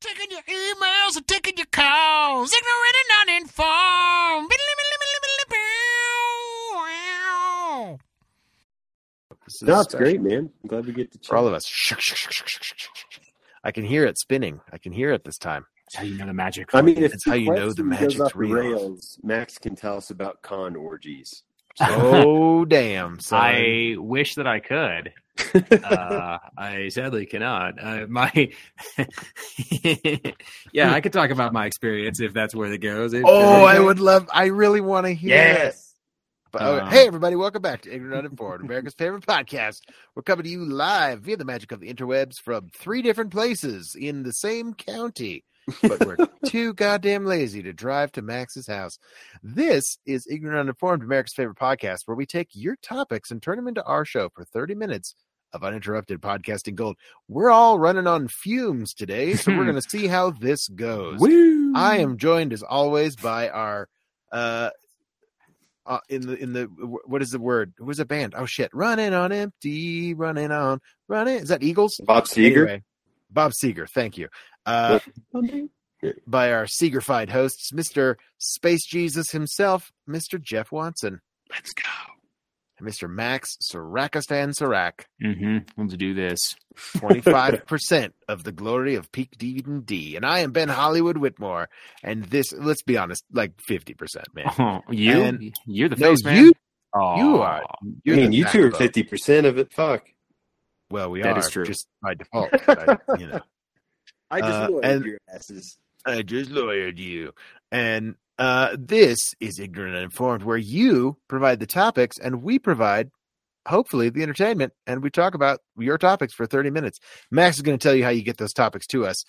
Taking your emails and taking your calls. Ignorant and uninformed. This is No, it's great, man. I'm glad we get to for all of us. I can hear it spinning. I can hear it this time. That's how you know the magic. I mean, if That's how you know the Quest goes magic's real. rails, Max can tell us about con orgies. Oh damn! Son. I wish that I could. Uh, I sadly cannot. Uh, my yeah, I could talk about my experience if that's where it goes. If- oh, I would love. I really want to hear it. Yes. But, uh, hey, everybody, welcome back to Ignorant Uninformed, America's favorite podcast. We're coming to you live via the magic of the interwebs from three different places in the same county, but we're too goddamn lazy to drive to Max's house. This is Ignorant Uninformed, America's favorite podcast, where we take your topics and turn them into our show for 30 minutes of uninterrupted podcasting gold. We're all running on fumes today, so we're going to see how this goes. Woo! I am joined as always by our uh uh, in the in the what is the word? Who was a band? Oh shit! Running on empty, running on, running. Is that Eagles? Bob Seger. Anyway, Bob Seger. Thank you. Uh, by our Seegerfied hosts, Mister Space Jesus himself, Mister Jeff Watson, Let's go. And Mister Max Sarakistan Sarak. Mm-hmm. Let's do this. Twenty five percent of the glory of Peak D and D, and I am Ben Hollywood Whitmore. And this, let's be honest, like fifty percent, man. Oh, you? And- You're the No, face man. you- Aw. you are. I You're mean, you two are fifty percent of it. Fuck. Well, we That are is true. just by default. I, you know, I just Uh, just and- your asses. I just lawyered you, and uh, this is ignorant and informed, where you provide the topics and we provide, hopefully, the entertainment, and we talk about your topics for thirty minutes. Max is going to tell you how you get those topics to us,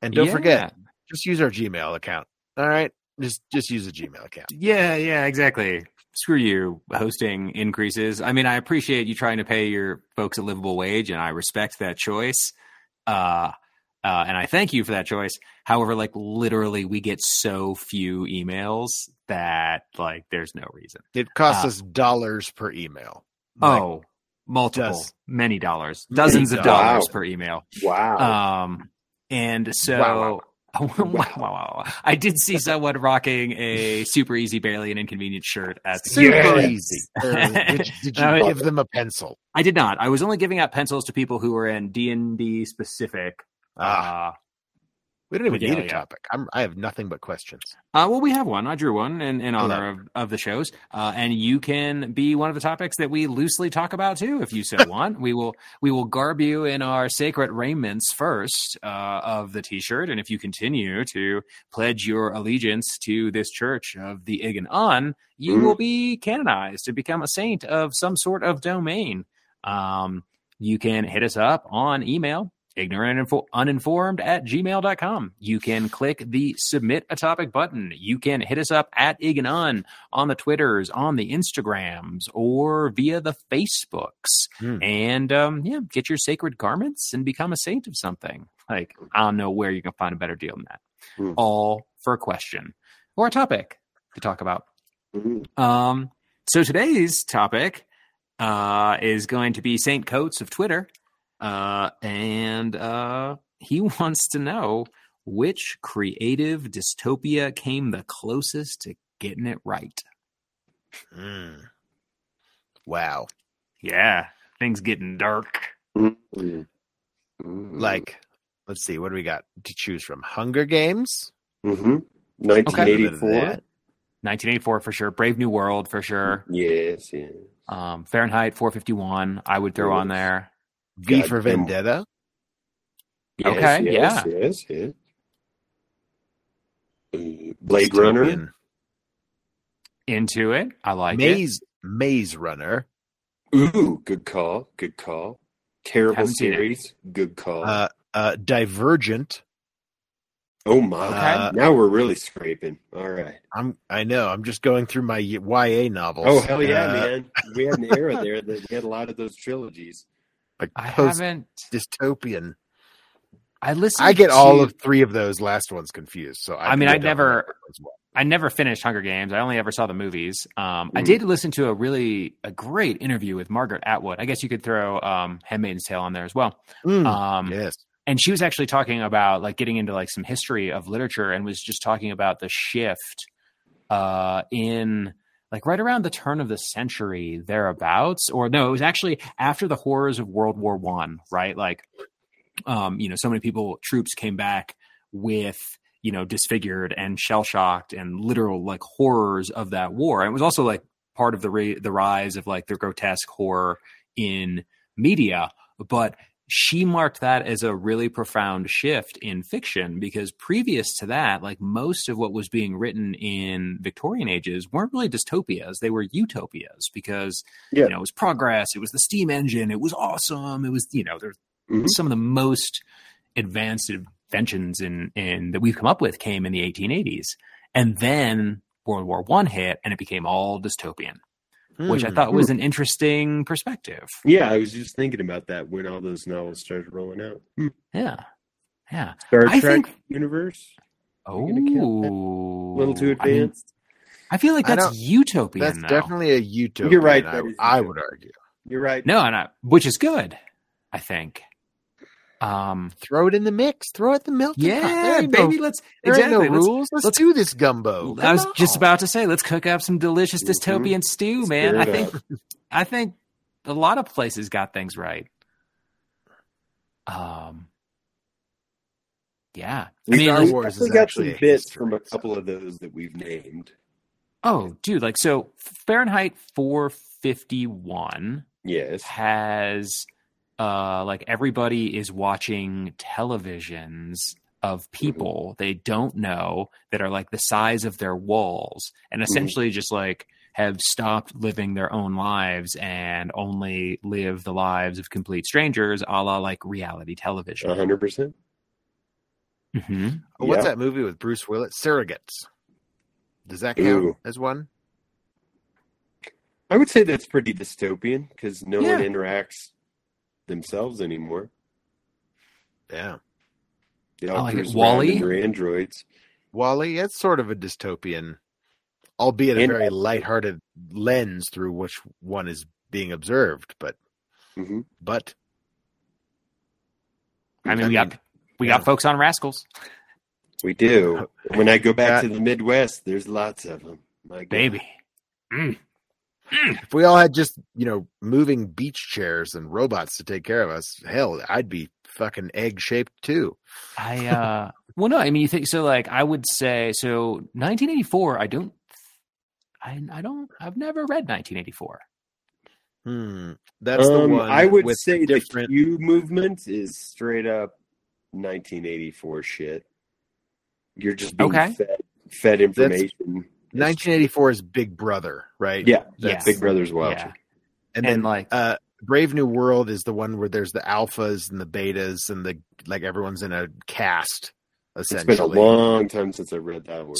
and don't Yeah. forget, just use our Gmail account. All right, just just use a Gmail account. Yeah, yeah, exactly. Screw you, hosting increases. I mean, I appreciate you trying to pay your folks a livable wage, and I respect that choice. Uh, uh, and I thank you for that choice. However, like literally, we get so few emails that like there's no reason. It costs Ah. us dollars per email. Like, oh, multiple, does- many dollars, Many dozens of dollars. dollars Wow. per email. Wow. Um, and so. Wow, wow, wow, wow. I did see someone rocking a super easy, barely an inconvenient shirt at the super Yes. easy. Uh, did, did you No, give them a pencil? I did not. I was only giving out pencils to people who were in D and D specific. Ah. Uh, We don't even need a topic. I'm, I have nothing but questions. uh, well, we have one. I drew one in, in honor of, of the shows, uh, and you can be one of the topics that we loosely talk about too, if you so want. we will we will garb you in our sacred raiments first uh, of the T-shirt, and if you continue to pledge your allegiance to this church of the Ig and Un, you Mm. will be canonized to become a saint of some sort of domain. Um, you can hit us up on email ignorant and info- uninformed at gmail.com. You can click the submit a topic button. You can hit us up at ig and un on the Twitters, on the Instagrams, or via the Facebooks. Hmm. And um, yeah, get your sacred garments and become a saint of something. Like, I don't know where you can find a better deal than that. Hmm. All for a question or a topic to talk about. Mhm. Um, so today's topic uh, is going to be Saint Coates of Twitter, uh, and uh, he wants to know which creative dystopia came the closest to getting it right. Mm. Wow. Yeah, things getting dark. Mhm. Mhm. Like, let's see, what do we got to choose from? Hunger Games? Mhm. 1984. That. 1984 for sure. Brave New World for sure. Yes, yes. Um, Fahrenheit 451. I would throw on there. V for Goddamn. Vendetta? Yes, Okay, yes, yeah. Yes, yes. Uh, Blade Runner. Into it. I like it. Maze Maze Runner. Ooh, good call. Good call. Terrible Haven't series. Good call. Uh, uh, Divergent. oh my! uh, now we're really scraping. All right. I'm I know. I'm just going through my YA novels. Oh hell yeah, Uh, man! We had an era there that we had a lot of those trilogies. Like I haven't. dystopian. I listened. I get all of three of those last ones confused. So I, I mean, I never- well. I never finished Hunger Games. I only ever saw the movies. Um, I Mm. did listen to a really a great interview with Margaret Atwood. I guess you could throw um, Handmaid's Tale on there as well. Mm, Um, yes. and she was actually talking about like getting into like some history of literature and was just talking about the shift uh in like right around the turn of the century thereabouts or no it was actually after the horrors of world war one right? Like um you know so many people troops came back with you know disfigured and shell shocked and literal like horrors of that war. And it was also like part of the the rise of like the grotesque horror in media. But she marked that as a really profound shift in fiction because previous to that like most of what was being written in victorian ages weren't really dystopias they were utopias because Yeah. you know it was progress it was the steam engine it was awesome it was you know there's Mhm. some of the most advanced inventions in in that we've come up with came in the 1880s and then world war one hit and it became all dystopian which i Hmm. thought was an interesting perspective Yeah, I was just thinking about that when all those novels started rolling out. Hmm. yeah yeah Star I Trek think- universe, oh gonna count a little too I, mean, advanced. I feel like that's don't- utopian That's though. definitely a utopia. You're right, I, I would argue. You're right. no no which is good i think um Throw it in the mix. Throw it in the milk. yeah baby let's There exactly no let's- rules. Let's, let's- do this gumbo. I was Come just about to say, let's cook up some delicious Mhm. dystopian stew, man. I think, up. I think a lot of places got things right. Um, yeah. I mean, Star like- Wars is definitely got some bits from a couple of those that we've named. oh, dude, like so, Fahrenheit 451 Yes. has, uh, like everybody is watching televisions of people they don't know that are like the size of their walls and essentially just like have stopped living their own lives and only live the lives of complete strangers a la like reality television hundred percent. mm-hmm. Oh, What's Yeah. that movie with Bruce Willis? Surrogates. Does that count Ooh. as one? I would say that's pretty dystopian because no one interacts themselves anymore. Yeah. They I all like it. cruise around Wall-E? in their androids. Wall-E, it's sort of a dystopian, albeit a And- very lighthearted lens through which one is being observed. But, hmm but i mean I we got we yeah. got folks on rascals We do. When I go back Got- to the Midwest, there's lots of them. My God. baby Mm. If we all had just you know moving beach chairs and robots to take care of us, hell, I'd be fucking egg shaped too. i uh well no i mean you think so like i would say so 1984 i don't I, I don't i've never read 1984 Hmm. That's the Um, one. I would with say the different. Q movement is straight up 1984 shit. You're just being Okay. fed, fed information. 1984 is Big Brother, right? Yeah, Yes. Big Brother's watching. yeah and and, then like uh Brave New World is the one where there's the alphas and the betas and the like everyone's in a caste It's essentially. been a long time since I read that one.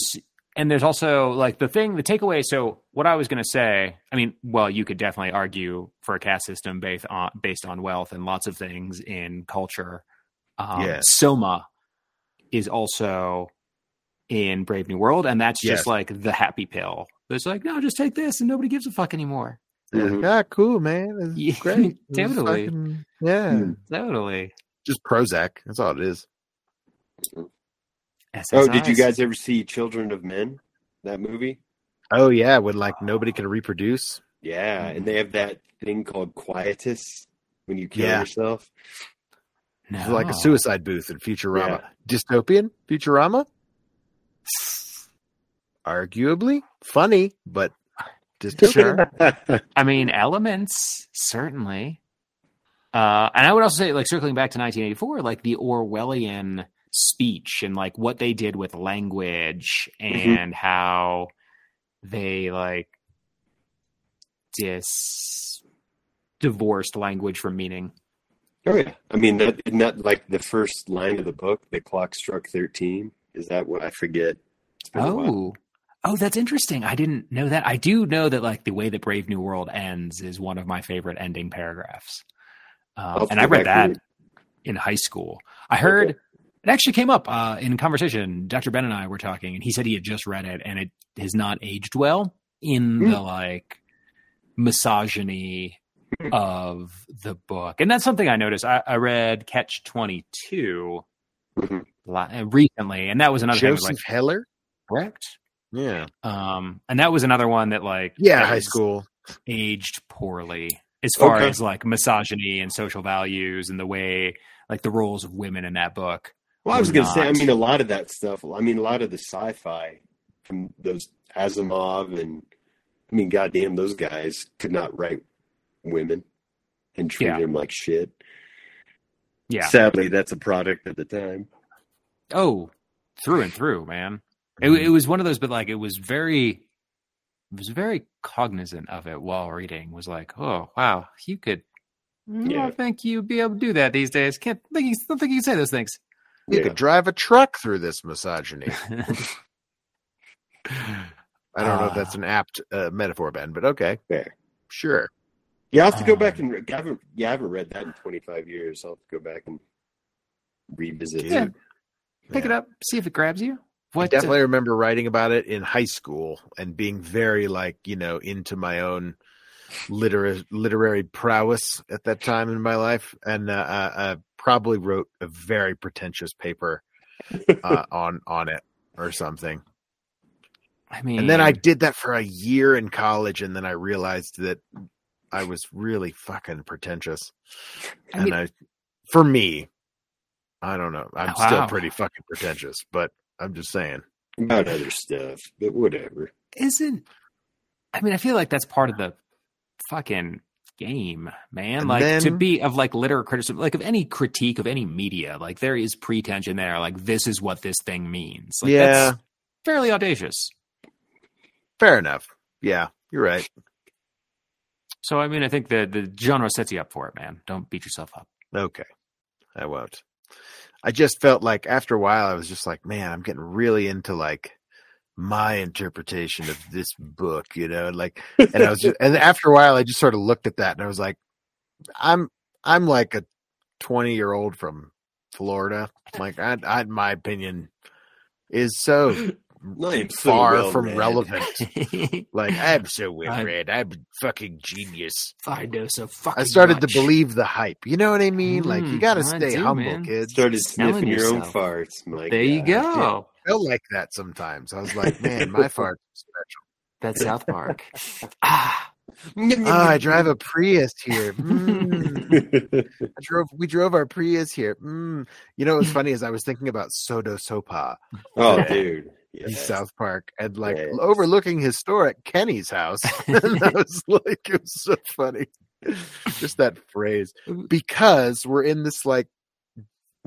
And there's also like the thing the takeaway so what i was going to say i mean well you could definitely argue for a caste system based on based on wealth and lots of things in culture um, Yeah. soma is also in brave new world and that's just Yes. like the happy pill it's like no just take this and nobody gives a fuck anymore Yeah. Mhm. Ah, cool, man. It's Yeah, great. Totally. fucking- yeah. Hmm. totally Just Prozac. That's all it is. Oh, did you guys ever see Children of Men? That movie? Oh yeah, when like nobody can reproduce. Yeah, and they have that thing called quietus when you kill Yeah. yourself. It's like a suicide booth in Futurama. Dystopian Futurama? Arguably funny, but dystopian. Sure. I mean, elements certainly. Uh, and I would also say, like circling back to 1984, like the Orwellian speech and like what they did with language Mhm. and how they like dis divorced language from meaning. Oh yeah, I mean, that, isn't that like the first line of the book? The clock struck thirteen. Is that what I forget? It's been a while. Oh. Oh, that's interesting. I didn't know that. I do know that like the way that Brave New World ends is one of my favorite ending paragraphs. Um, and I read that in high school. I heard Okay. it actually came up uh, in conversation. Dr. Ben and I were talking, and he said he had just read it, and it has not aged well in Hmm. the like misogyny of the book, and that's something I noticed. I, I read Catch Twenty Two Mhm. recently, and that was another thing. Joseph was Like, Heller. correct. Yeah. Um, and that was another one that like Yeah, high school. aged poorly as far Okay. as like misogyny and social values and the way like the roles of women in that book. Well, I was going to say, I mean, a lot of that stuff. I mean, a lot of the sci-fi from those Asimov and I mean, goddamn, those guys could not write women and treat Yeah. them like shit. Yeah. Sadly, that's a product of the time. Oh, through and through, man. It, Mm-hmm. it was one of those, but like it was very, it was very cognizant of it while reading. Was like, oh wow, you could. I Yeah. don't think you'd be able to do that these days. Can't think. You, don't think you can say those things. You Yeah. could drive a truck through this misogyny. I don't know if Ah. that's an apt uh, metaphor, Ben, but okay, Fair. sure. Yeah, I'll have to go Um, back and I haven't. Yeah, I haven't read that in 25 years. I'll have to go back and revisit. Yeah. it. Pick it up, see if it grabs you. I What? definitely remember writing about it in high school and being very like you know into my own literary literary prowess at that time in my life, and uh, uh, uh, probably wrote a very pretentious paper uh, on on it or something. I mean, And then I did that for a year in college, and then I realized that I was really fucking pretentious. I and mean- I, for me, I don't know. I'm Wow. still pretty fucking pretentious, but I'm just saying. About other stuff, but whatever. isn't. I mean, I feel like that's part of the fucking game, man. And like to be of like literary criticism, like of any critique of any media, like there is pretension there. Like this is what this thing means. Like, Yeah. that's fairly audacious. Fair enough. Yeah, you're right. So I mean, I think the the genre sets you up for it, man. Don't beat yourself up. Okay, I won't. I just felt like after a while, I was just like, man, I'm getting really into like my interpretation of this book, you know, like, and I was just, and after a while, I just sort of looked at that and I was like, I'm, I'm like a 20 year old from Florida. Like, I, I, my opinion is so I am so far well from read. relevant. Like, I'm so well I'm- read. I'm fucking genius. I know so fucking. I started much. to believe the hype. You know what I mean? like, you Mm, got to stay do, humble, man. kids. Started Selling sniffing your own yourself. farts. My There you God. go. felt like that sometimes. I was like, man, my fart's special. That's South Park. ah, Ah, I drive a Prius here. Mm. I drove. We drove our Prius here. Mm. You know what's funny is I was thinking about Sodo Sopa oh, dude. In Yes. South Park and like Yes. overlooking historic Kenny's house. and I was like, it was so funny. Just that phrase mm. because we're in this like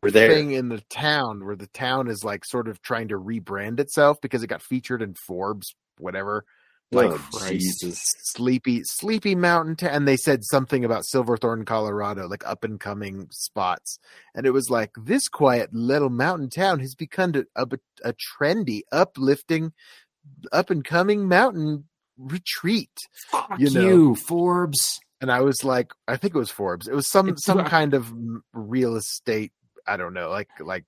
We're there. thing in the town where the town is like sort of trying to rebrand itself because it got featured in Forbes, whatever. Like oh, Jesus. sleepy, sleepy mountain town. And they said something about Silverthorne, Colorado, like up and coming spots. And it was like this quiet little mountain town has become a, a, trendy, uplifting, up and coming mountain retreat. fuck You you, know. Forbes. and I was like, I think it was Forbes. It was some It's- some kind of real estate. I don't know, like like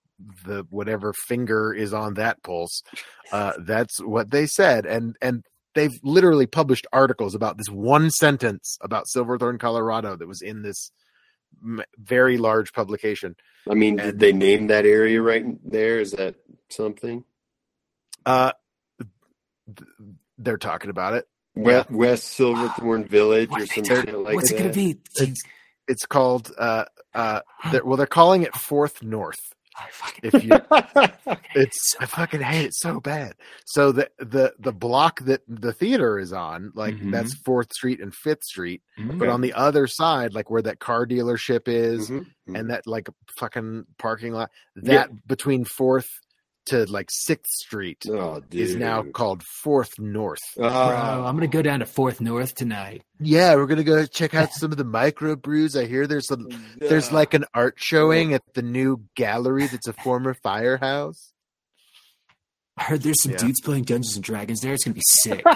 the whatever finger is on that pulse. Uh, that's what they said, and and they've literally published articles about this one sentence about Silverthorne, Colorado, that was in this m- very large publication. I mean, did they name that area right there? Is that something? Uh, th- they're talking about it. West, West Silverthorne Village What or are they some shit like What's that. it gonna be? It's it's called uh uh. they're- well, they're calling it Fourth North. I fucking- If you It's I fucking hate it so bad. So the the the block that the theater is on, like Mhm. that's Fourth Street and Fifth Street, Mm. but on the other side, like where that car dealership is, Mhm. and that like fucking parking lot, Yeah. that between Fourth to like Sixth Street Oh, is now called Fourth North. Oh, I'm gonna go down to Fourth North tonight. Yeah, we're gonna go check out some of the micro brews. I hear there's some there's uh, like an art showing at the new gallery that's a former firehouse. I heard there's some Yeah. dudes playing Dungeons and Dragons there. It's gonna be sick.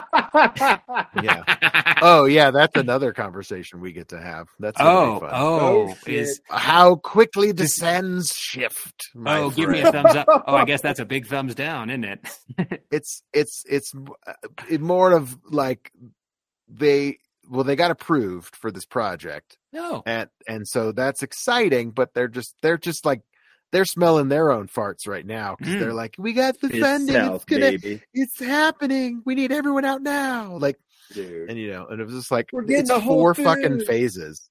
Yeah. Oh yeah, that's another conversation we get to have. That's oh, be fun. oh, Oh, is How quickly the sands shift. my oh, give me a thumbs up. Oh, I guess that's a big thumbs down, isn't it? It's it's it's uh, it more of like they well they got approved for this project No. and and so that's exciting but they're just they're just like they're smelling their own farts right now because Mm. they're like we got the It's funding it's South, gonna baby. it's happening we need everyone out now like Dude. and you know and it was just like We're getting it's the whole four fucking phases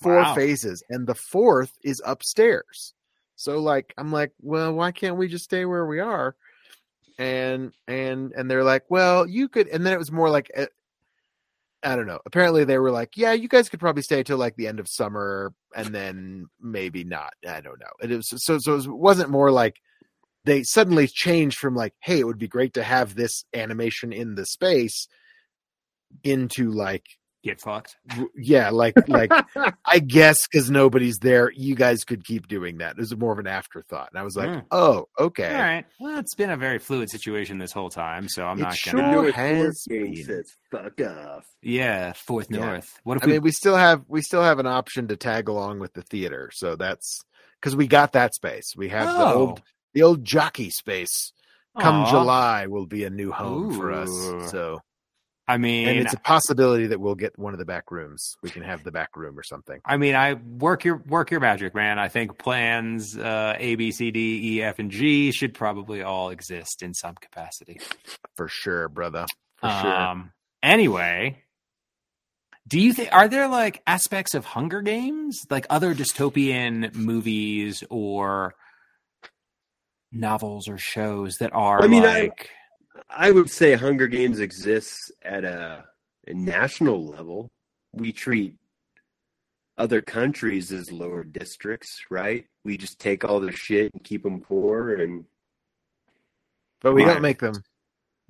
four Wow. phases and the fourth is upstairs so like i'm like well why can't we just stay where we are and and and they're like well you could and then it was more like uh, i don't know. Apparently they were like yeah you guys could probably stay till like the end of summer and then maybe not. I don't know. It was so so it wasn't more like they suddenly changed from like hey it would be great to have this animation in the space into like Get fucked. yeah like like i guess because nobody's there you guys could keep doing that it was more of an afterthought and i was like Mm. oh okay All right. Well, it's been a very fluid situation this whole time, so I'm It not sure gonna. North has says fuck off. Yeah, Fourth Yeah. North. What if I we? mean, we still have we still have an option to tag along with the theater, so that's because we got that space. We have the Oh. old the old jockey space. Come Aw. July will be a new home for us. So, I mean, and it's a possibility that we'll get one of the back rooms. We can have the back room or something. I mean, I work your work your magic, man. I think plans uh, A, B, C, D, E, F, and G should probably all exist in some capacity. For sure, brother. For sure. Um. Anyway, do you think are there like aspects of Hunger Games, like other dystopian movies or novels or shows that are I mean, like? I would say Hunger Games exists at a, a national level. We treat other countries as lower districts, right? We just take all their shit and keep them poor, and But we Right. don't make them.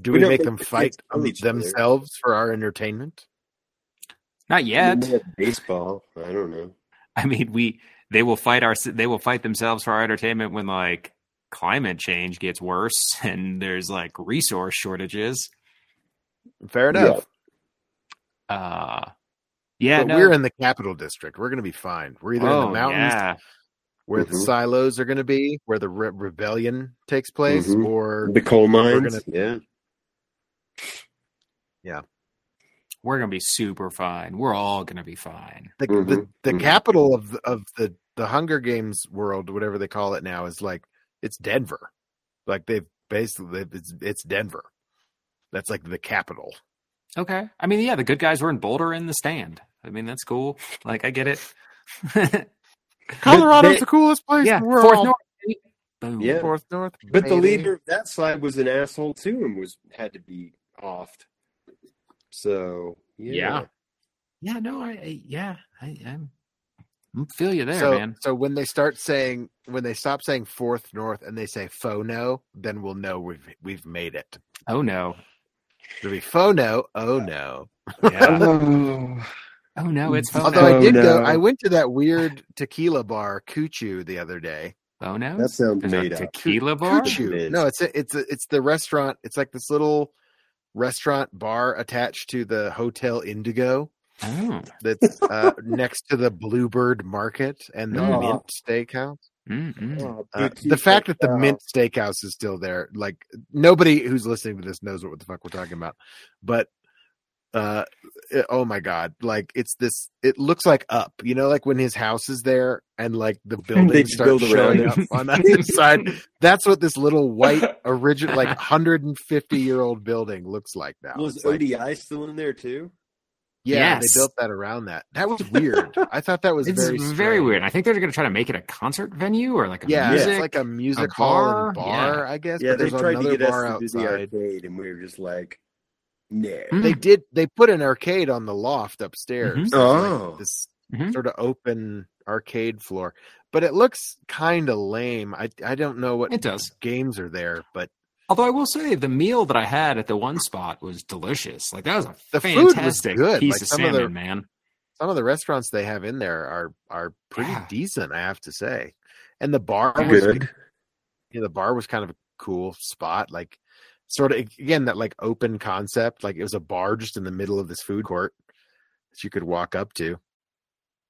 Do We we, make make them fight kids kill each other. themselves for our entertainment? Not yet. baseball. I don't know. I mean, we they will fight our they will fight themselves for our entertainment when like climate change gets worse and there's like resource shortages. Fair enough. Uh yeah, but no. we're in the capital district. We're going to be fine. We're either in oh, the mountains yeah. where the Mhm. silos are going to be, where the re- rebellion takes place, Mhm. or The coal mines, gonna- yeah. We're gonna be super fine. We're all gonna be fine. the the, Mhm. the Mhm. capital of of the the Hunger Games world, whatever they call it now, is like it's Denver. Like they've basically it's it's Denver. That's like the capital. Okay. I mean, yeah, the good guys were in Boulder in the stand. I mean, that's cool. Like, I get it. Colorado's they- the coolest place yeah, in the world. fourth north. Boom. Yeah. Fourth North. But the leader of that side was an asshole too, and was had to be offed. So yeah, Yeah. Yeah. No. I. I yeah. I. I'm. I feel you there, so, man. so when they start saying when they stop saying Fourth North and they say Phono, then we'll know we've we've made it. Oh no. It'll be Phono. Oh uh, no. Yeah. Oh, oh no. It's Although I did no. go, I went to that weird tequila bar, Kuchu, the other day. Phono. that sounds There's made a up. tequila bar. Kuchu. It is. No, it's a, it's a, it's the restaurant. It's like this little restaurant bar attached to the Hotel Indigo Oh. that's uh, next to the Bluebird Market and the Oh. Mint Steakhouse. Mm-mm. Oh, Uh, the fact that the hotel. Mint Steakhouse is still there, like nobody who's listening to this knows what the fuck we're talking about. But uh, it- oh my god, like it's this. It looks like Up, you know, like when his house is there and like the building starts build showing up on either side. That's what this little white original, like 150 year old building looks like now. was It's like- ODI still in there too? Yeah, Yes. they built that around that. That was weird. I thought that was It's very very, weird. I think they're going to try to make it a concert venue or like a Yeah, music. it's like a music a hall bar? and bar, Yeah. I guess. Yeah, but they there's tried to get bar us to do the arcade, and we were just like, no. Mm. They did. They put an arcade on the loft upstairs. Mhm. It's like Oh. this Mhm. sort of open arcade floor, but it looks kind of lame. I I don't know what It does. games are there, but Although I will say the meal that I had at the one spot was delicious. Like that was a The food was fantastic good. piece Like, of some of salmon, the- man. some of the restaurants they have in there are are pretty Yeah. decent. I have to say, and the bar was Good. you know, the bar was kind of a cool spot, like sort of again that like open concept. Like it was a bar just in the middle of this food court that you could walk up to.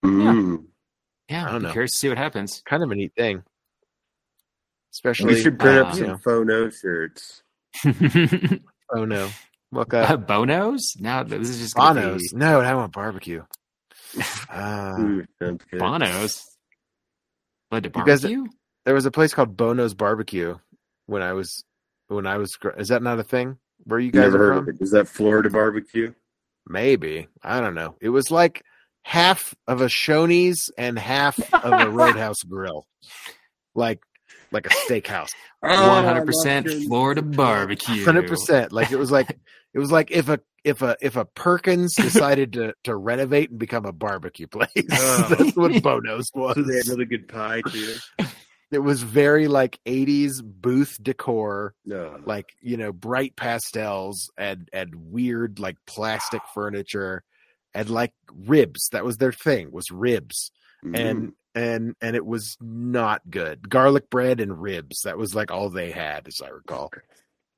Mm. Yeah, I don't I'm know. curious to see what happens. Kind of a neat thing. Especially, We should print uh, up you some know, phono shirts. oh no, Look up Bonos? No, this is just Bonos. be No, I want barbecue. Uh, Ooh. Bonos. Led to You guys- there was a place called Bono's Barbecue when I was when I was. Is that not a thing? Where you guys Never are heard from? of it. Is that Florida barbecue? Maybe I don't know. It was like half of a Shoney's and half of a Roadhouse grill, like like a steakhouse. One hundred percent Florida barbecue. Hundred percent. Like it was like it was like if a if a if a Perkins decided to to renovate and become a barbecue place. Oh. That's what Bono's was. They had really good pie too. It was very like '80s booth decor, No, like you know, bright pastels and and weird like plastic furniture, and like ribs. That was their thing. Was ribs Mm-hmm. and and and it was not good. Garlic bread and ribs. That was like all they had, as I recall.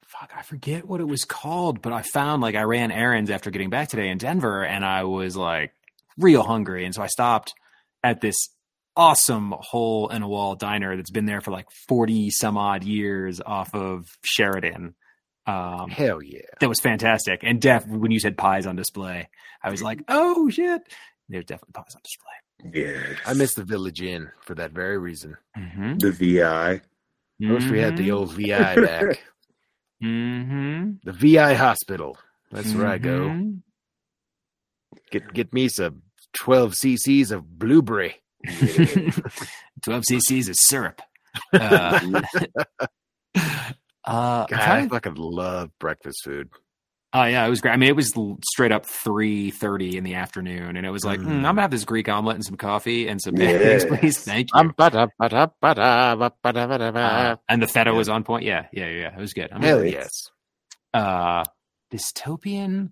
Fuck, I forget what it was called, but I found like I ran errands after getting back today in Denver, and I was like real hungry, and so I stopped at this awesome hole in a wall diner that's been there for like forty some odd years off of Sheridan. Um, Hell yeah! that was fantastic. And def when you said pies on display, I was like, oh shit, there's definitely pies on display. Yeah, I miss the Village Inn for that very reason. Mm-hmm. the VI. I wish we had the old VI back. Mm-hmm. The VI hospital. That's where I go. Mhm. Get get me some twelve cc's of blueberry. 12 cc's of syrup. Uh, uh, I'm God, I fucking love breakfast food. Oh yeah, it was great. I mean, it was straight up three thirty in the afternoon, and it was like, Mm. mm, I'm gonna have this Greek omelet and some coffee and some Yes. pancakes, please. Thank you. Um, ba-da, ba-da, ba-da, ba- ba-da, ba-da, Uh, and the feta yeah. was on point. Yeah, yeah, yeah. It was good. I'm Hell really- yes. Uh, dystopian.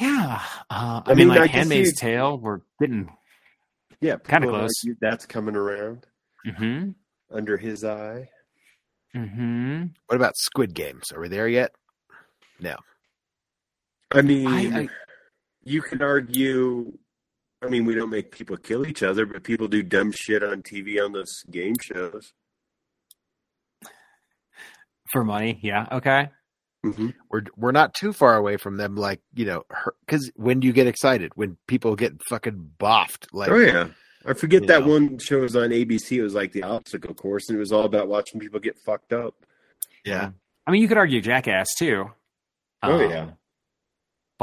Yeah. Uh, I, I mean, mean, like can Handmaid's see- Tale. We're getting. Yeah, Kinda close. argue That's coming around Mm-hmm. under his eye. Mm-hmm. What about Squid Games? Are we there yet? I mean, I- I- you can argue. I mean, we don't make people kill each other, but people do dumb shit on TV on those game shows. For money. Yeah. Okay. Mm-hmm. We're we're not too far away from them. Like you know, because when do you get excited? When people get fucking boffed? Like oh yeah, I forget that know. one show was on ABC. It was like the obstacle course, and it was all about watching people get fucked up. yeah. I mean, you could argue Jackass too. Oh, Um, yeah.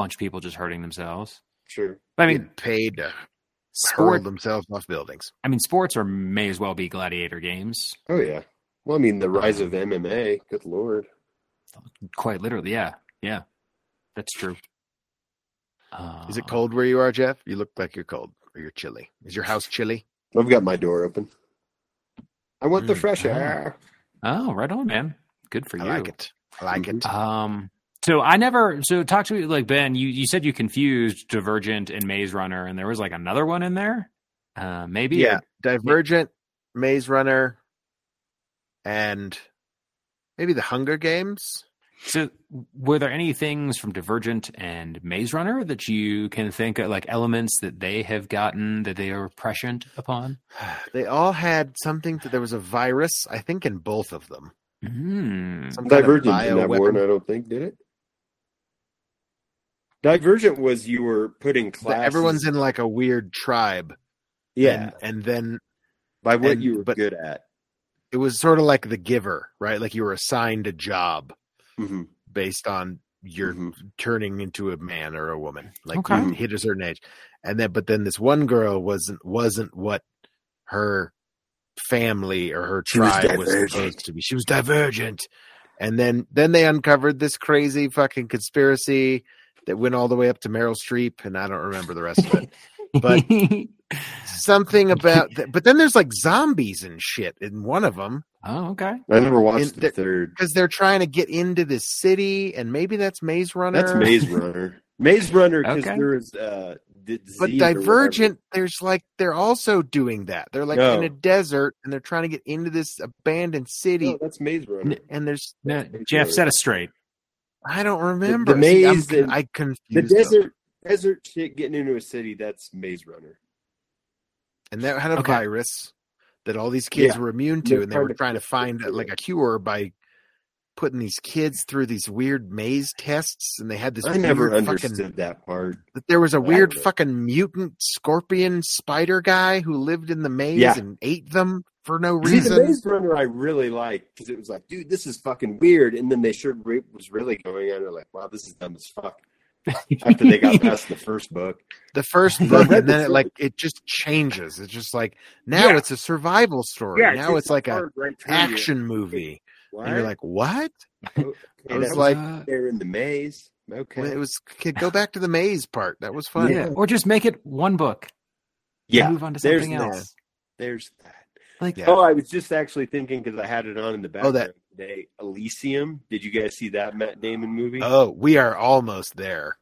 Bunch of people just hurting themselves. Sure. But I mean, Get paid to hurl sport. themselves off buildings. I mean, sports are may as well be gladiator games. Oh yeah. Well, I mean, the rise of MMA. Good lord. Quite literally, yeah, yeah, that's true. Uh, Is it cold where you are, Jeff? You look like you're cold or you're chilly. Is your house chilly? I've got my door open. I want the Mm. fresh Ah. air. Oh, right on, man. Good for I you. I like it. I like it. Um, so I never. So talk to me, like Ben. You you said you confused Divergent and Maze Runner, and there was like another one in there. Uh, maybe. yeah, Divergent, Maze Runner, and maybe the Hunger Games. So, were there any things from Divergent and Maze Runner that you can think of, like elements that they have gotten that they are prescient upon? They all had something. To, there was a virus, I think, in both of them. Mm. Some kind of Divergent didn't have one, I don't think, did it? Divergent was you were putting That classes. Everyone's in like a weird tribe. yeah, and, and then by what and- you were but- good at. it was sort of like the giver, right? Like you were assigned a job hmm based on your Mhm. turning into a man or a woman, like Okay. you hit a certain age, and then but then this one girl wasn't wasn't what her family or her She was tribe was, divergent. supposed to be. She was divergent, and then then they uncovered this crazy fucking conspiracy that went all the way up to Meryl Streep, and I don't remember the rest of it. But- Something about that, but then there's like zombies and shit in one of them. oh, okay. I never watched In the the- third. because they're trying to get into this city, and maybe that's Maze Runner. That's Maze Runner. Maze Runner because Okay. there was uh, But Divergent, there's like they're also doing that. They're like No. in a desert, and they're trying to get into this abandoned city. No, that's Maze Runner. And there's No, Jeff, set us straight. I don't remember the See, I'm maze con- and- I The confused them. desert, desert shit getting into a city. That's Maze Runner. and that had a Okay. virus that all these kids Yeah. were immune to, They're and they were trying to fix find it. like a cure by putting these kids through these weird maze tests, and they had this. I never understood Fucking, that part. That there was a weird fucking mutant scorpion spider guy who lived in the maze Yeah. and ate them for no See, the. Maze Runner I really liked because it was like, dude, this is fucking weird. And then they showed what was really going on. They're like, wow, this is dumb as fuck. After they got past the first book, the first book, and then it like it just changes. It's just like now Yeah. it's a survival story. now it's like a action movie, What? and you're like, what? Okay, I was that like- Uh, they're in the maze. Okay, Well, It was kid, go back to the maze part. That was fun. yeah. Or just make it one book. yeah. And move on to there's something that. else. There's that. Like Yeah. Oh, I was just actually thinking because I had it on in the Oh, background that- today. Elysium. Did you guys see that Matt Damon movie? Oh, we are almost there.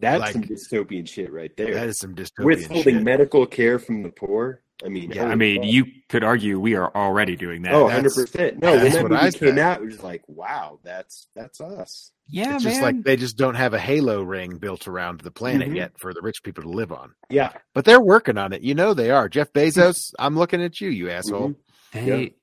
That's like- some dystopian shit right there. That is some dystopian shit. Withholding shit. medical care from the poor. I mean, Yeah, I mean, fuck. you could argue we are already doing that. Oh, 100%. No, when that movie came said. out, it was like, wow, that's that's us. yeah, it's man. just like they just don't have a halo ring built around the planet Mhm. yet for the rich people to live on. Yeah. But they're working on it. You know they are. Jeff Bezos, I'm looking at you, you asshole. Mhm. They,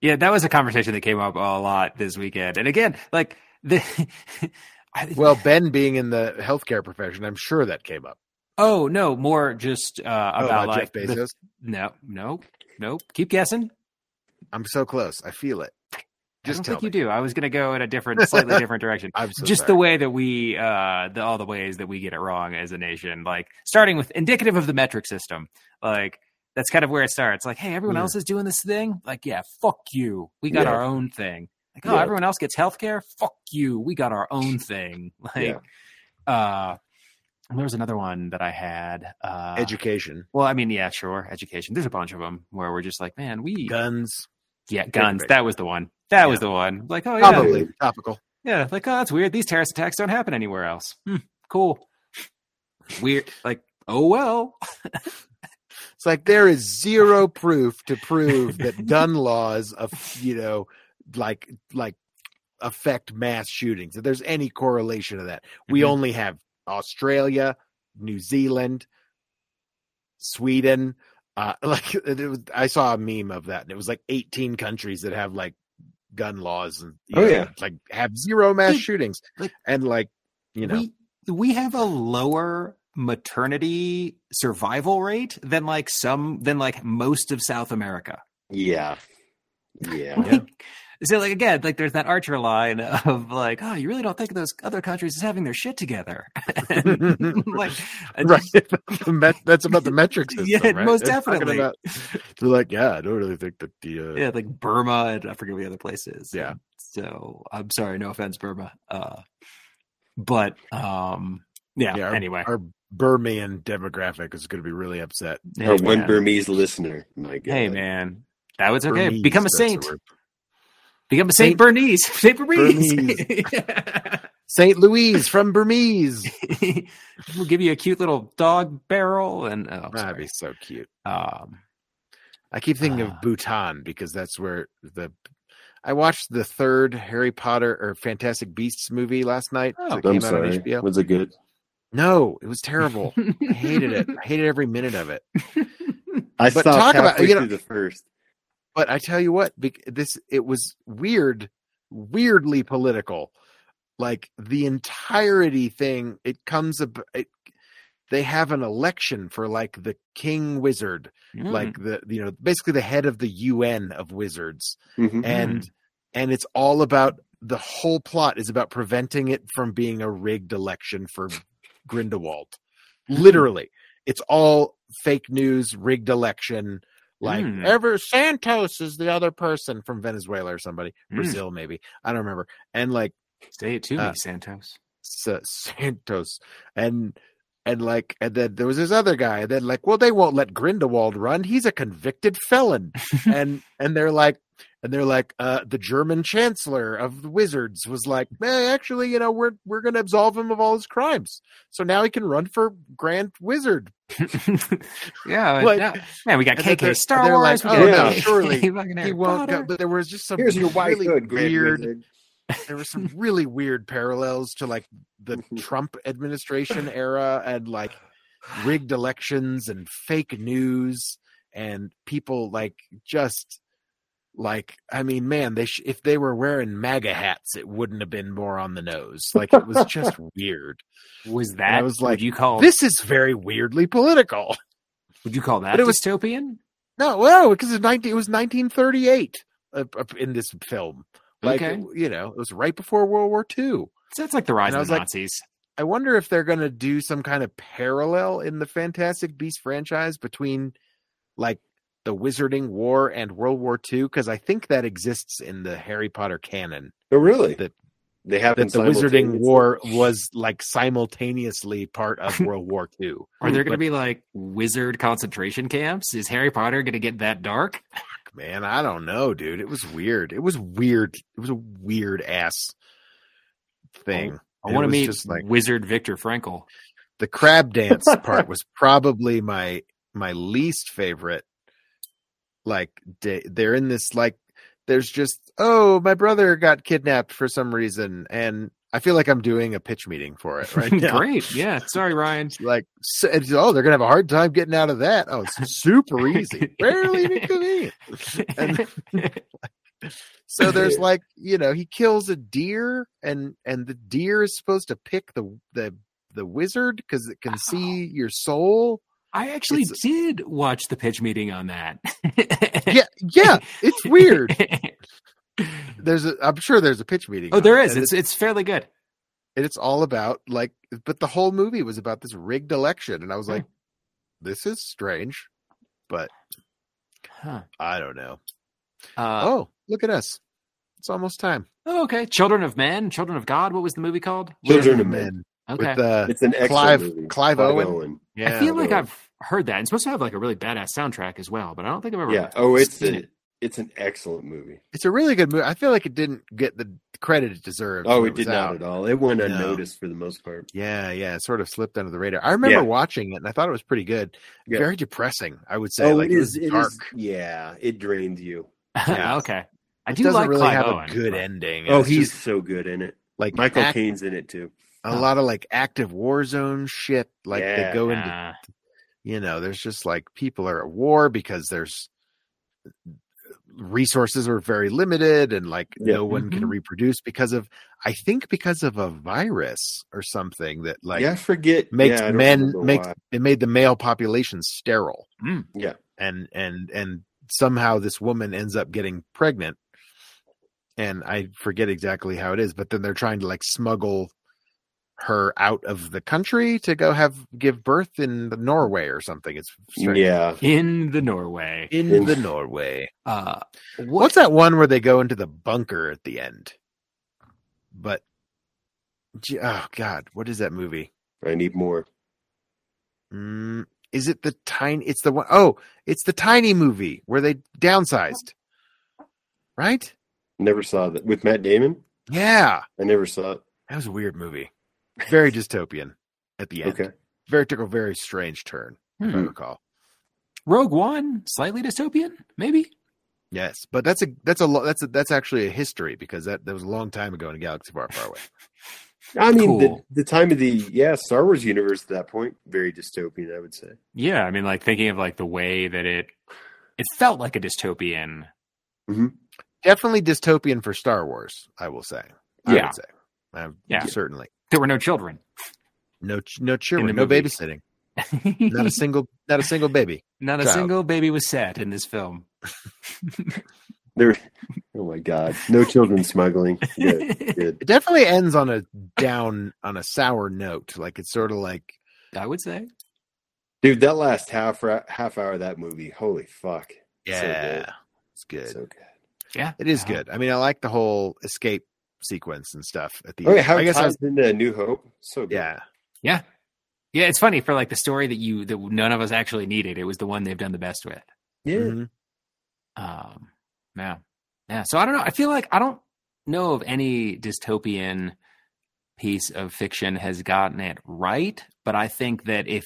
yeah. that was a conversation that came up a lot this weekend. And again, like the I, Well, Ben being in the healthcare profession, I'm sure that came up. Oh no, more just uh, Oh, about, like Jeff the- Bezos. no, no, nope. Keep guessing. I'm so close. I feel it. I Just don't think me. you do. I was going to go in a different, slightly different direction. I'm so just the way that we uh the all the ways that we get it wrong as a nation like starting with indicative of the metric system like that's kind of where it starts like hey everyone Yeah. else is doing this thing like yeah fuck you we got Yeah. our own thing like oh Yeah. everyone else gets healthcare. fuck you we got our own thing like uh and there was another one that i had uh education, well i mean yeah sure education there's a bunch of them where we're just like man we guns, yeah guns Everybody. that was the one that was the one like oh yeah probably topical. yeah, like, oh, that's weird. These terrorist attacks don't happen anywhere else. Hmm, cool. Weird. Like, oh, well. It's like there is zero proof to prove that gun laws of you know like like affect mass shootings. If there's any correlation to that, we Mhm. only have Australia, New Zealand, Sweden. Uh, like it was, I saw a meme of that, and it was like 18 countries that have like gun laws and Oh, know, yeah. like have zero mass Dude, shootings, like, and like you know, we, we have a lower maternity survival rate than like some, than like most of South America. Yeah. Yeah. Like, So like again, like there's that Archer line of like, oh, you really don't think those other countries as having their shit together, And, like, right? just- met- that's about the metrics system. Yeah, right? most They're definitely. about- they're like, yeah, I don't really think that the uh, yeah, like Burma and I forget what the other place is. Yeah. So I'm sorry, no offense, Burma. Uh, but um, yeah. Yeah, our- anyway, our Burmese demographic is going to be really upset. Hey, Our one. Burmese listener. My God. Hey man, that was okay. Burmese, Become a that's the saint. Word. Become a Saint, Saint- Bernice. Saint Bernice. Saint Louise from Burmese. we'll give you a cute little dog barrel and oh, That'd sorry. be so cute. um, I keep thinking Ah. of Bhutan because that's where the. I watched the third Harry Potter or Fantastic Beasts movie last night. Oh, that I'm came sorry. out on HBO. Was it good? No, it was terrible. I hated it. I hated every minute of it. I But stopped talk about- halfway you know- through the first. But I tell you what, this it was weird, weirdly political. Like the entirety thing, it comes up. It, they have an election for like the king wizard, mm, like the you know basically the head of the UN of wizards, Mhm. and and it's all about the whole plot is about preventing it from being a rigged election for Grindelwald. Literally, it's all fake news, rigged election. Like Mm. ever Santos is the other person from Venezuela or somebody, Mm. Brazil maybe. I don't remember. And like say it to uh, me, Santos. S- Santos and and like and then there was this other guy and then like well they won't let Grindelwald run he's a convicted felon and and they're like and they're like uh the German chancellor of the wizards was like eh, actually you know we're we're going to absolve him of all his crimes so now he can run for grand wizard yeah, Like- yeah. man, we got KK they're- Star they're Wars. like, we oh, got no, KK surely fucking he won't go but there was just some Here's your really hood, Grand weird there were some really weird parallels to like the Trump administration era and like rigged elections and fake news and people like just like I mean, man, they sh- if they were wearing MAGA hats, it wouldn't have been more on the nose. Like it was just weird. Was that? I was like, you call This is very weirdly political. Would you call that but it was- dystopian? No, well, because it's 19, it was 1938 uh, in this film. Like Okay. it- you know, it was right before World War II. So that's like the rise And of was the like- Nazis. I wonder if they're going to do some kind of parallel in the Fantastic Beast franchise between like the Wizarding War and World War II because I think that exists in the Harry Potter canon. Oh, really? That- they happen That the Wizarding? War was like simultaneously part of World War II. Are there going to be like wizard concentration camps? Is Harry Potter going to get that dark? man? I don't know, dude. It was weird. It was weird. It was a weird ass thing. Oh, I It want to meet just like- Wizard Viktor Frankl. the crab dance part was probably my my least favorite like they're in this like there's just oh my brother got kidnapped for some reason and i feel like i'm doing a pitch meeting for it right now Great. Yeah. Sorry, Ryan. like so, oh they're gonna have a hard time getting out of that oh it's super easy barely inconvenient And- so there's like you know he kills a deer and and the deer is supposed to pick the the the wizard because it can see your soul I actually It's- did watch the pitch meeting on that. yeah yeah it's weird there's a i'm sure there's a pitch meeting oh, on there it, is. and It's it's fairly good. and it's all about like but the whole movie was about this rigged election and i was Hmm. like this is strange but Huh. i don't know Uh, oh look at us it's almost time oh, okay. Children of Men, Children of God. What was the movie called? Children of Men. Okay. with uh It's an excellent Clive- movie. Clive Owen? Yeah, I feel like well. I've heard that. It's supposed to have like a really badass soundtrack as well, but I don't think I've ever. Yeah. Oh, it's seen a, it. it's an excellent movie. it's a really good movie i feel like it didn't get the credit it deserved Oh, when it did not out. at all. It went No. unnoticed for the most part. yeah yeah it sort of slipped under the radar i remember Yeah. watching it and i thought it was pretty good Yeah. very depressing i would say oh, like it it is. It dark is. Yeah, it drained you. Yeah. okay. I it do doesn't like really Clive have Owen, a good but- ending Oh, he's just, so good in it. like Michael act- Caine's in it too. a Oh. lot of like active war zone shit like they Yeah. go into you know there's just like people are at war because there's resources are very limited and like Yeah. no one can Mhm. reproduce because of i think because of a virus or something that like yeah, I forget. makes yeah, men makes why. it made the male population sterile Yeah. and and and somehow this woman ends up getting pregnant and i forget exactly how it is but then they're trying to like smuggle her out of the country to go have give birth in the norway or something it's strange. Yeah. in the Norway. in In- the norway Uh, what, what's that one where they go into the bunker at the end but oh god what is that movie I need more. Mm, is it the tiny? It's the one oh it's the tiny movie where they downsized, right? Never saw that with Matt Damon. Yeah, I never saw it. that was a weird movie. Very dystopian at the end. Okay. Very took a very strange turn, if I Hmm. recall. Rogue One, slightly dystopian, maybe. Yes, but that's a that's a that's a, that's actually a history because that that was a long time ago in a galaxy far far away. I mean, Cool. the, the time of the yeah Star Wars universe at that point, very dystopian. I would say. Yeah, I mean, like thinking of like the way that it it felt like a dystopian. Definitely dystopian for Star Wars, I will say. I Yeah. would say. Yeah. certainly. There were no children. No, no children, no movie. babysitting, not a single, not a single baby. Not a child. single baby was set in this film. There. Oh my God! No children smuggling. Good. Good. It definitely ends on a down, on a sour note. Like it's sort of like I would say. Dude, that last half half hour of that movie, holy fuck! So Yeah, good. it's good. So good. Yeah, it is good. I mean, I like the whole escape sequence and stuff at the Oh, yeah, how I it guess I ties was, into New Hope. So good. yeah, Yeah. Yeah, it's funny for like the story that you that none of us actually needed. It was the one they've done the best with. Yeah. Mhm. Um, yeah, yeah. So I don't know. I feel like I don't know of any dystopian piece of fiction has gotten it right, but I think that if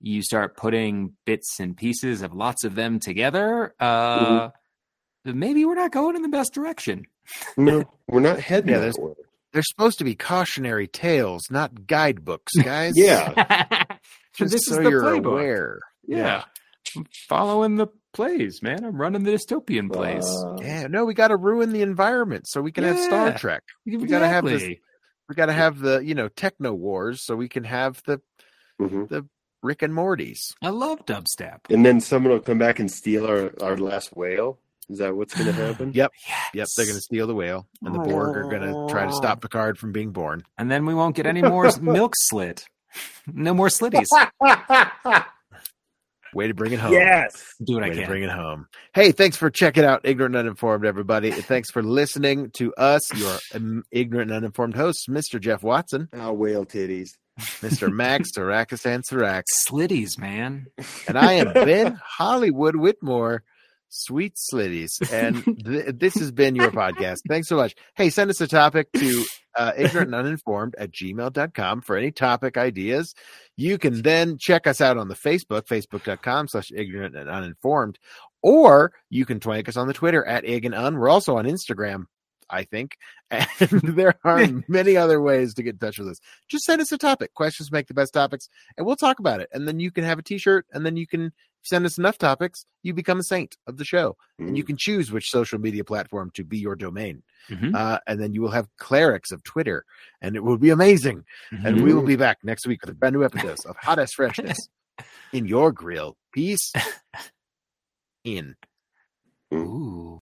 you start putting bits and pieces of lots of them together, uh, then maybe we're not going in the best direction. No, we're not heading Yeah, that there's- way. They're supposed to be cautionary tales, not guidebooks, guys. Yeah. just this so is the you're playbook. aware. Yeah. Following the plays, man. I'm running the dystopian plays. Uh, Yeah, no, we got to ruin the environment so we can have Star Yeah. Trek. we gotta have this- Exactly. We got to have the you know techno wars so we can have the mhm. Rick and Morty's. I love dubstep. And then someone will come back and steal our, our last whale. Is that what's going to happen? Yep. Yes. Yep, they're going to steal the whale, and the Borg are going to try to stop Picard from being born. And then we won't get any more milk slit. No more slitties. Way to bring it home. yes. Do what Way I to can. bring it home. Hey, thanks for checking out Ignorant and Uninformed, everybody. thanks for listening to us, your um, ignorant and uninformed hosts, Mr. Jeff Watson, Oh, whale titties. Mr. Max Tarakis and Sarax, Slitties, man. and I am Ben Hollywood Whitmore. Sweet Slitties. And th- this has been your podcast. Thanks so much. Hey, send us a topic to uh, ignorant and uninformed at gmail.com for any topic ideas. You can then check us out on the Facebook, facebook.com slash ignorant and uninformed, or you can twank us on the Twitter at ig and un. We're also on Instagram, I think. And there are many other ways to get in touch with us. Just send us a topic. Questions make the best topics, and we'll talk about it. And then you can have a t-shirt, and then you can send us enough topics, you become a saint of the show. And you can choose which social media platform to be your domain. Mhm. Uh, and then you will have clerics of Twitter, and it will be amazing. And we will be back next week with a brand new episode of Hot as Freshness in your grill. Peace in. Mm. Ooh.